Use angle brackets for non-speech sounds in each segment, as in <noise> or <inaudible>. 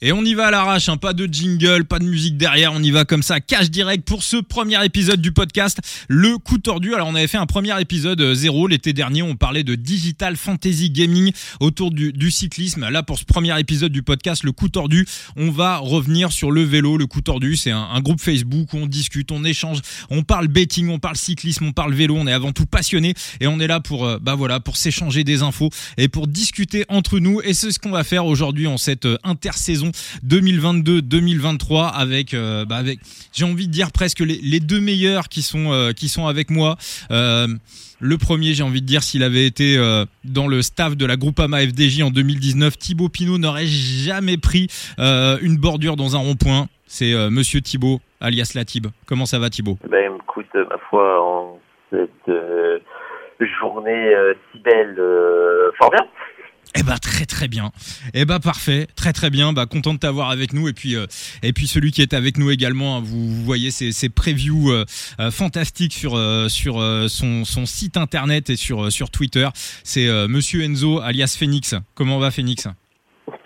Et on y va à l'arrache, hein, pas de jingle, pas de musique derrière, on y va comme ça, cash direct pour ce premier épisode du podcast, le coup tordu. Alors on avait fait un premier épisode euh, zéro l'été dernier, on parlait de digital fantasy gaming autour du, du, cyclisme. Là pour ce premier épisode du podcast, le coup tordu, on va revenir sur le vélo. Le coup tordu, c'est un, un, groupe Facebook où on discute, on échange, on parle betting, on parle cyclisme, on parle vélo. On est avant tout passionné et on est là pour, euh, bah voilà, pour s'échanger des infos et pour discuter entre nous. Et c'est ce qu'on va faire aujourd'hui en cette euh, intersaison 2022-2023 avec, euh, bah avec j'ai envie de dire presque les, deux meilleurs qui sont, euh, qui sont avec moi. Euh, le premier, j'ai envie de dire, s'il avait été dans le staff de la Groupama FDJ en 2019, Thibaut Pinot n'aurait jamais pris une bordure dans un rond-point. C'est Monsieur Thibaut, alias Latib. Comment ça va, Thibaut? Ben, écoute, ma foi, en cette journée si belle. Eh ben très très bien. Eh ben parfait, très très bien. Bah content de t'avoir avec nous et puis euh, et puis celui qui est avec nous également. Hein, vous, vous, voyez ces, ces previews euh, euh, fantastiques sur sur son, son site internet et sur sur Twitter. C'est Monsieur Enzo alias Phoenix. Comment va Phoenix?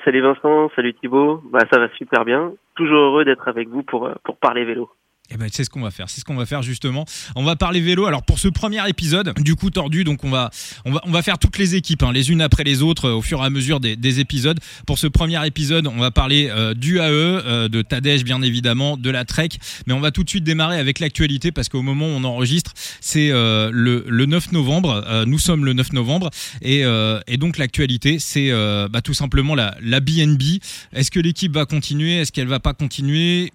Salut Vincent, salut Thibaut. Bah ça va super bien. Toujours heureux d'être avec vous pour pour parler vélo. Eh ben, c'est ce qu'on va faire. C'est ce qu'on va faire justement. On va parler vélo. Alors pour ce premier épisode, du coup tordu, donc on va on va on va faire toutes les équipes, hein, les unes après les autres, euh, au fur et à mesure des, des épisodes. Pour ce premier épisode, on va parler euh, du AE, euh, de Tadej bien évidemment, de la Trek, mais on va tout de suite démarrer avec l'actualité parce qu'au moment où on enregistre, c'est euh, le, le 9 novembre. Nous sommes le 9 novembre et, et donc l'actualité, c'est bah, tout simplement la la BNB. Est-ce que l'équipe va continuer? Est-ce qu'elle va pas continuer?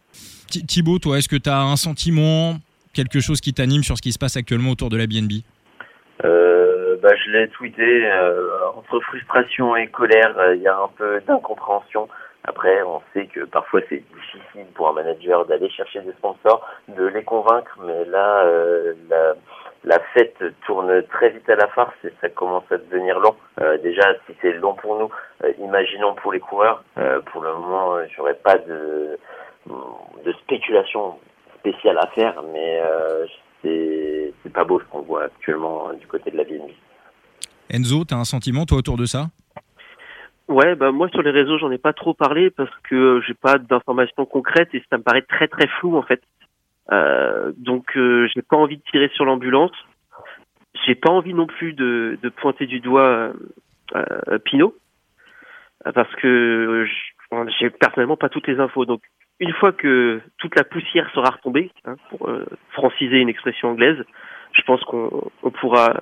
Thibaut, toi, est-ce que tu as un sentiment, quelque chose qui t'anime sur ce qui se passe actuellement autour de la BNB euh, bah, Je l'ai tweeté, euh, entre frustration et colère, il y a un peu d'incompréhension. Après, on sait que parfois c'est difficile pour un manager d'aller chercher des sponsors, de les convaincre, mais là, euh, la, fête tourne très vite à la farce et ça commence à devenir long. Euh, déjà, si c'est long pour nous, euh, imaginons pour les coureurs. pour le moment, j'aurais pas de de spéculation spéciale à faire, mais euh, c'est pas beau ce qu'on voit actuellement du côté de la BNB. Enzo, tu as un sentiment toi autour de ça? Ouais, bah moi sur les réseaux j'en ai pas trop parlé parce que j'ai pas d'informations concrètes et ça me paraît très très flou en fait. Euh, donc euh, j'ai pas envie de tirer sur l'ambulance. J'ai pas envie non plus de, de pointer du doigt euh, Pinot parce que j'ai personnellement pas toutes les infos. Donc une fois que toute la poussière sera retombée, hein, pour euh, franciser une expression anglaise, je pense qu'on on pourra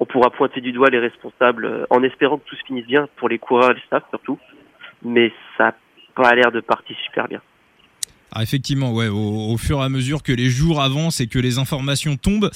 on pourra pointer du doigt les responsables euh, en espérant que tout se finisse bien pour les coureurs et les staff surtout. Mais ça n'a pas l'air de partir super bien. Ah, effectivement, ouais, au, au, fur et à mesure que les jours avancent et que les informations tombent,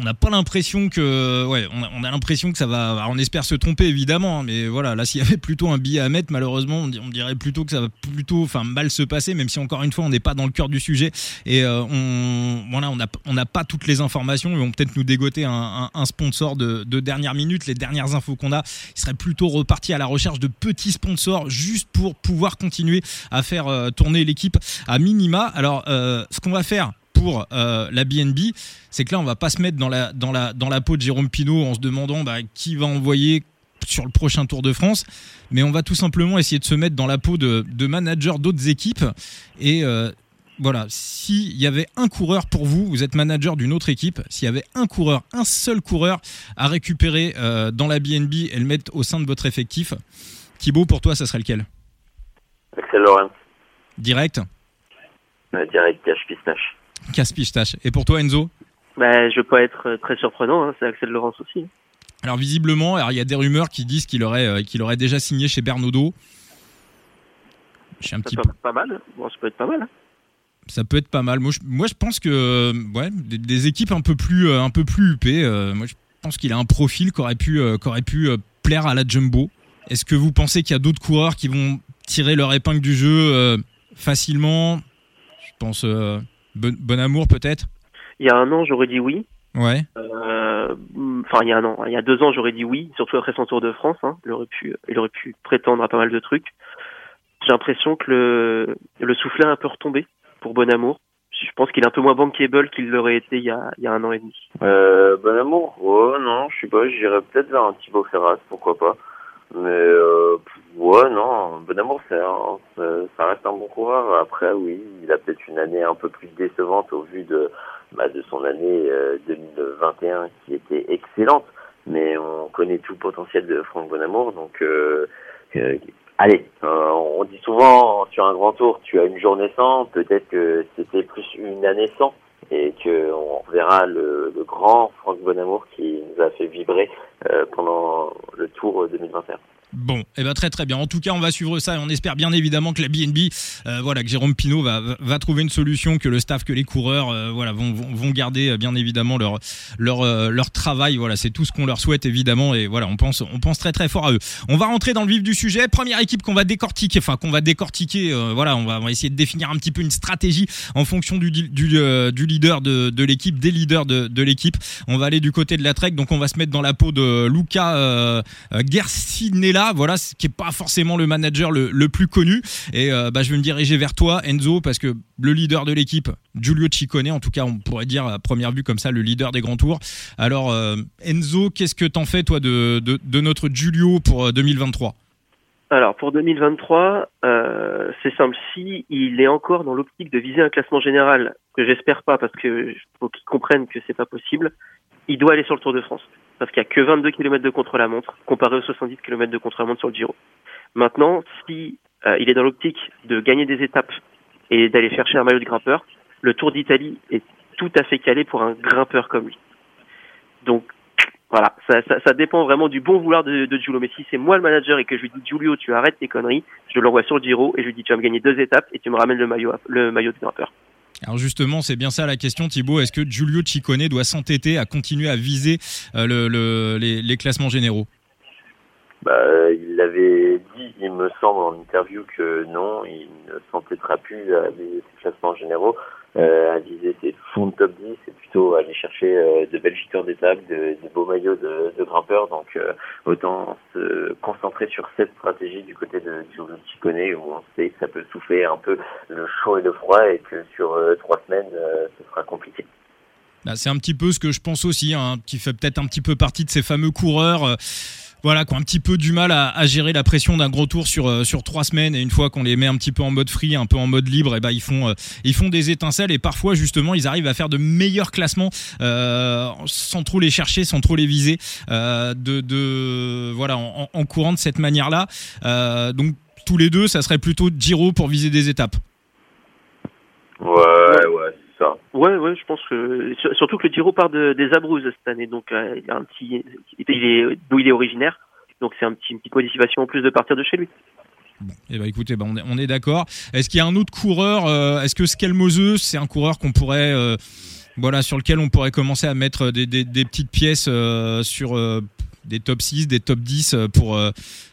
on n'a pas l'impression que, ouais, on a, on a l'impression que ça va. On espère se tromper évidemment, hein, mais voilà, là, <laughs> s'il y avait plutôt un billet à mettre, malheureusement, on, dirait plutôt que ça va plutôt, enfin, mal se passer, même si encore une fois, on n'est pas dans le cœur du sujet et euh, on, on n'a pas toutes les informations. Ils vont peut-être nous dégoter un, un, sponsor de, de, dernière minute. Les dernières infos qu'on a, il serait plutôt reparti à la recherche de petits sponsors juste pour pouvoir continuer à faire euh, tourner l'équipe à minima. Alors, euh, ce qu'on va faire pour euh, la BNB, c'est que là, on va pas se mettre dans la, dans la, dans la peau de Jérôme Pinault en se demandant bah, qui va envoyer sur le prochain Tour de France, mais on va tout simplement essayer de se mettre dans la peau de, de managers d'autres équipes. Et euh, voilà, s'il y avait un coureur pour vous, vous êtes manager d'une autre équipe, s'il y avait un coureur, un seul coureur à récupérer euh, dans la BNB et le mettre au sein de votre effectif, Thibaut, pour toi, ça serait lequel? Axel Laurent. Direct? Euh, Direct, cache pistache. Casse-pistache. Et pour toi, Enzo bah, Je veux pas être très surprenant, hein, c'est Axel Laurence aussi. Alors visiblement, il y a des rumeurs qui disent qu'il aurait, euh, qu'il aurait déjà signé chez Bernodo. Je suis un ça petit peu pas mal. Bon, ça peut être pas mal. Hein. Ça peut être pas mal. Moi, je, moi, je pense que ouais, des, des, équipes un peu plus, euh, un peu plus huppées. Euh, moi, je pense qu'il a un profil qui aurait pu, euh, qui aurait pu plaire à la jumbo. Est-ce que vous pensez qu'il y a d'autres coureurs qui vont tirer leur épingle du jeu facilement? Je pense bon, bon amour peut-être. Il y a un an, j'aurais dit oui. Ouais. Euh, enfin, il y a un an, il y a deux ans, j'aurais dit oui, surtout après son Tour de France. Hein. Il aurait pu, il aurait pu prétendre à pas mal de trucs. J'ai l'impression que le, le soufflet a un peu retombé pour Bon Amour. Je pense qu'il est un peu moins bankable qu'il l'aurait été il y, a, il y a un an et demi. Euh, bon Amour Oh non, je sais pas, j'irais peut-être vers un Thibaut Ferrat, pourquoi pas. Mais euh, ouais, non, Bon Amour, c'est ça reste un bon coureur. Après, oui, il a peut-être une année un peu plus décevante au vu de, bah, de son année 2021 qui était excellente. Mais on connaît tout le potentiel de Franck Bonamour, donc euh, allez, on dit souvent sur un grand tour, tu as une journée sans, peut-être que c'était plus une année sans et qu'on verra le, le, grand Franck Bonamour qui nous a fait vibrer euh, pendant le Tour 2021. Bon, eh ben très très bien. En tout cas, on va suivre ça et on espère bien évidemment que la BNB, euh, voilà, que Jérôme Pinault va, va trouver une solution, que le staff, que les coureurs, euh, voilà, vont, vont, garder euh, bien évidemment leur leur leur travail. Voilà, c'est tout ce qu'on leur souhaite évidemment et voilà, on pense on pense très très fort à eux. On va rentrer dans le vif du sujet. Première équipe qu'on va décortiquer, enfin qu'on va décortiquer. voilà, on va, on va, essayer de définir un petit peu une stratégie en fonction du du, du leader de, de l'équipe, des leaders de, de l'équipe. On va aller du côté de la Trek, donc on va se mettre dans la peau de Luca euh, Gersinella voilà, ce qui est pas forcément le manager le, plus connu. Et euh, bah, je vais me diriger vers toi, Enzo, parce que le leader de l'équipe, Giulio Ciccone, en tout cas, on pourrait dire à première vue comme ça, le leader des grands tours. Alors, euh, Enzo, qu'est-ce que t'en fais, toi, de, notre Giulio pour 2023 euh, alors pour 2023, c'est simple. Si il est encore dans l'optique de viser un classement général, que j'espère pas parce que faut qu'il comprenne que c'est pas possible, il doit aller sur le Tour de France parce qu'il n'y a que 22 km de contre-la-montre comparé aux 70 km de contre-la-montre sur le Giro. Maintenant, si euh, il est dans l'optique de gagner des étapes et d'aller chercher un maillot de grimpeur, le Tour d'Italie est tout à fait calé pour un grimpeur comme lui. Donc voilà, ça, dépend vraiment du bon vouloir de, de Giulio. Mais si c'est moi le manager et que je lui dis Giulio, tu arrêtes tes conneries, je l'envoie sur le Giro et je lui dis tu vas me gagner deux étapes et tu me ramènes le maillot, le maillot de grimpeur. Alors justement, c'est bien ça la question, Thibaut. Est-ce que Giulio Ciccone doit s'entêter à continuer à viser euh, le, les, classements généraux? Bah, Il avait dit, il me semble, en interview que non, il ne s'entêtera plus à viser classements généraux viser ces fonds de top 10, c'est plutôt aller chercher euh, de belles victoires d'étape, de, de, beaux maillots de, de grimpeurs. Donc euh, autant se concentrer sur cette stratégie du côté de Chikone où on sait que ça peut souffler un peu le chaud et le froid et que sur euh, trois semaines, ce sera compliqué. Bah, c'est un petit peu ce que je pense aussi, hein, qui fait peut-être un petit peu partie de ces fameux coureurs voilà, qui ont un petit peu du mal à, gérer la pression d'un gros tour sur euh, sur trois semaines. Et une fois qu'on les met un petit peu en mode free, un peu en mode libre, et eh ben ils font euh, ils font des étincelles. Et parfois justement, ils arrivent à faire de meilleurs classements euh, sans trop les chercher, sans trop les viser, de, de voilà en, en, courant de cette manière-là. donc tous les deux, ça serait plutôt Giro pour viser des étapes. Ouais, ouais, Ouais, ouais, je pense que surtout que le Giro part de, des Abruzzes cette année, donc euh, il a un petit, il est d'où il est originaire, donc c'est un petit, une petite motivation en plus de partir de chez lui. Bon, eh ben écoutez, ben on est, on est d'accord. Est-ce qu'il y a un autre coureur euh, Est-ce que Skelmose, c'est un coureur qu'on pourrait, euh, voilà, sur lequel on pourrait commencer à mettre des, des, des petites pièces sur des top 6, des top 10 pour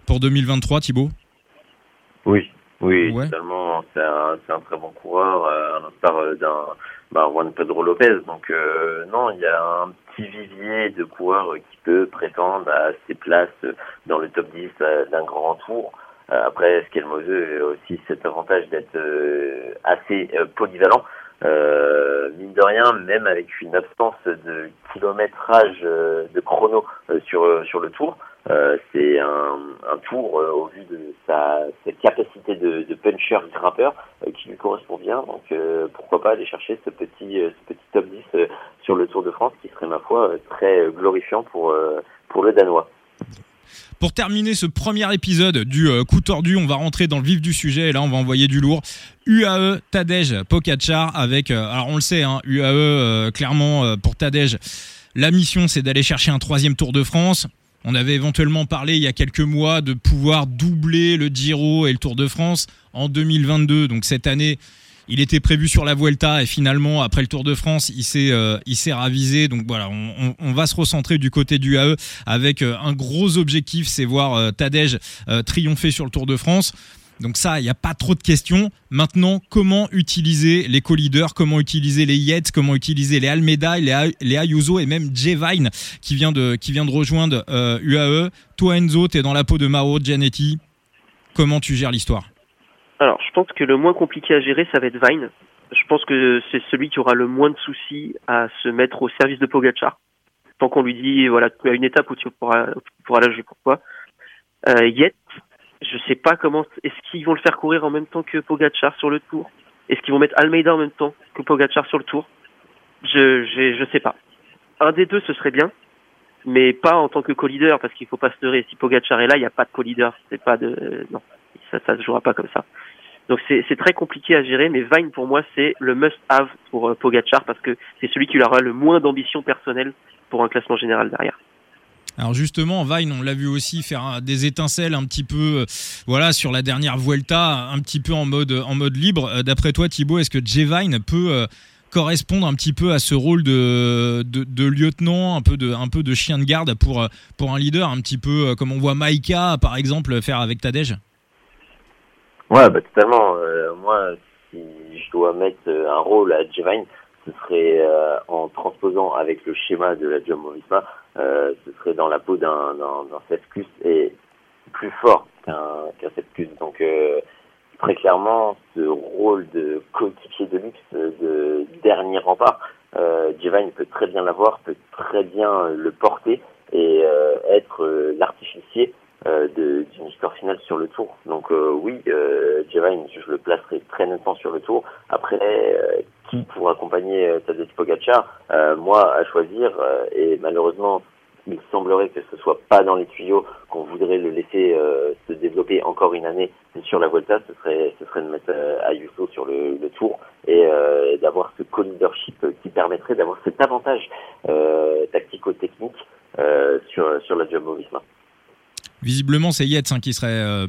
pour 2023, Thibaut? Oui, oui, totalement. C'est un, très bon coureur, à l'instar d'un bah, Juan Pedro Lopez. Donc euh, non, il y a un petit vivier de coureurs qui peut prétendre à ses places dans le top 10 euh, d'un grand tour. Euh, après, Skelmose a aussi cet avantage d'être assez polyvalent. Euh, mine de rien, même avec une absence de kilométrage de chrono sur sur le tour, c'est un, tour au vu de sa, capacité de, puncher grimpeur qui lui correspond bien. Donc pourquoi pas aller chercher ce petit ce top 10 sur le Tour de France qui serait ma foi très glorifiant pour pour le Danois. Pour terminer ce premier épisode du euh, coup tordu, on va rentrer dans le vif du sujet et là on va envoyer du lourd. UAE Tadej Pogacar avec euh, alors on le sait hein, UAE euh, clairement pour Tadej la mission c'est d'aller chercher un troisième Tour de France. On avait éventuellement parlé il y a quelques mois de pouvoir doubler le Giro et le Tour de France en 2022. Donc cette année, il était prévu sur la Vuelta et finalement après le Tour de France, il s'est euh, ravisé. Donc voilà, on, on, va se recentrer du côté du AE avec euh, un gros objectif, c'est voir euh, Tadej triompher sur le Tour de France. Donc ça, il n'y a pas trop de questions. Maintenant, comment utiliser les co-leaders, comment utiliser les Yates, comment utiliser les Almeida, les, les Ayuso et même Jay Vine qui vient de, qui vient de rejoindre UAE. Toi Enzo, tu es dans la peau de Mauro Gianetti. Comment tu gères l'histoire? Alors, je pense que le moins compliqué à gérer, ça va être Vine. Je pense que c'est celui qui aura le moins de soucis à se mettre au service de Pogachar. Tant qu'on lui dit, voilà, tu as une étape où tu pourras, tu jouer pour toi. Euh, Yet, je sais pas comment. Est-ce qu'ils vont le faire courir en même temps que Pogachar sur le Tour? Est-ce qu'ils vont mettre Almeida en même temps que Pogachar sur le Tour? Je je je sais pas. Un des deux, ce serait bien, mais pas en tant que co-leader parce qu'il faut pas se leurrer. Si Pogachar est là, il n'y a pas de co-leader. C'est pas de non, ça ça se jouera pas comme ça. Donc c'est très compliqué à gérer, mais Vine pour moi c'est le must-have pour euh, Pogachar parce que c'est celui qui aura le moins d'ambition personnelle pour un classement général derrière. Alors justement, Vine, on l'a vu aussi faire des étincelles un petit peu, euh, voilà, sur la dernière Vuelta, un petit peu en mode en mode libre. Euh, d'après toi, Thibaut, est-ce que J Vine peut correspondre un petit peu à ce rôle de, de, lieutenant, un peu de un peu de chien de garde pour pour un leader, un petit peu comme on voit Maika par exemple faire avec Tadej? Ouais, bah totalement. Euh, moi, si je dois mettre euh, un rôle à Jevine, ce serait euh, en transposant avec le schéma de la Jumbo Visma, euh, ce serait dans la peau d'un plus et plus fort qu'un qu'un plus. Donc très clairement, ce rôle de coéquipier de luxe, de dernier rempart, euh, peut très bien l'avoir, peut très bien le porter et être l'artificier euh, d'une histoire finale sur le tour. Donc euh, oui, euh, je le placerai très nettement sur le tour. Après, euh, qui pour accompagner Tadej Pogacar Moi, à choisir, et malheureusement, il semblerait que ce soit pas dans les tuyaux, qu'on voudrait le laisser se développer encore une année sur la Volta, ce serait, ce serait de mettre Ayuso sur le, le tour et d'avoir ce co-leadership qui permettrait d'avoir cet avantage tactico-technique sur, sur la Jumbo-Visma. Visiblement, c'est Yates hein, qui serait euh,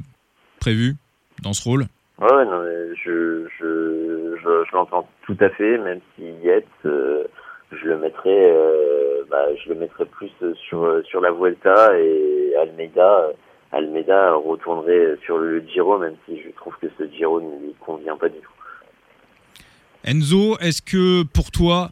prévu dans ce rôle. Ouais, non, je, je, je, l'entends tout à fait, même si Yates, euh, je le mettrais, euh, bah, je le mettrais plus sur sur la Vuelta et Almeida. Almeida retournerait sur le Giro, même si je trouve que ce Giro ne lui convient pas du tout. Enzo, est-ce que pour toi,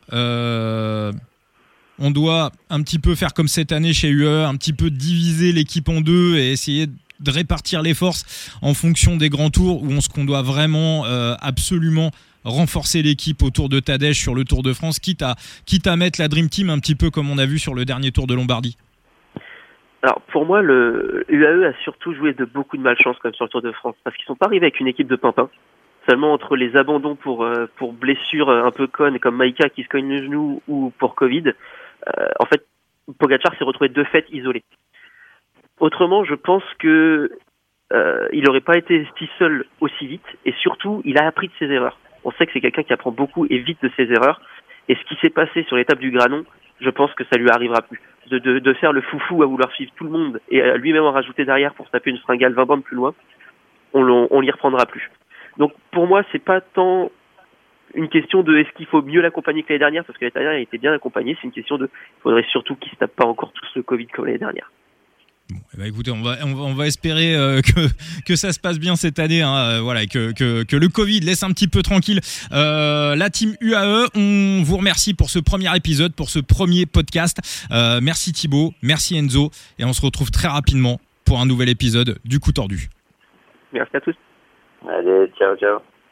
on doit un petit peu faire comme cette année chez UE, un petit peu diviser l'équipe en deux et essayer de répartir les forces en fonction des grands tours où on ce qu'on doit vraiment euh, absolument renforcer l'équipe autour de Tadej sur le Tour de France, quitte à, mettre la Dream Team un petit peu comme on a vu sur le dernier Tour de Lombardie alors pour moi, le UAE a surtout joué de beaucoup de malchance comme sur le Tour de France, parce qu'ils sont pas arrivés avec une équipe de pimpins. Seulement entre les abandons pour euh, pour blessures un peu connes comme Maïka qui se cogne le genou ou pour Covid, euh, en fait, Pogachar s'est retrouvé de fait isolé. Autrement, je pense que euh, il n'aurait pas été si seul aussi vite, et surtout, il a appris de ses erreurs. On sait que c'est quelqu'un qui apprend beaucoup et vite de ses erreurs, et ce qui s'est passé sur l'étape du Granon, je pense que ça lui arrivera plus. De, faire le foufou à vouloir suivre tout le monde et lui-même en rajouter derrière pour taper une fringale 20 bandes plus loin, on, on l'y reprendra plus. Donc pour moi, c'est pas tant une question de est-ce qu'il faut mieux l'accompagner que l'année dernière parce que l'année dernière il était bien accompagné. C'est une question de il faudrait surtout qu'il se tape pas encore tout ce Covid comme l'année dernière. Bon, eh ben, écoutez, on va, on va, espérer euh, <laughs> que, que ça se passe bien cette année, hein, euh, voilà, que, que, que, le Covid laisse un petit peu tranquille euh, la team UAE. On vous remercie pour ce premier épisode, pour ce premier podcast. merci Thibaut, merci Enzo, et on se retrouve très rapidement pour un nouvel épisode du coup tordu. Merci à tous. Allez, ciao, ciao.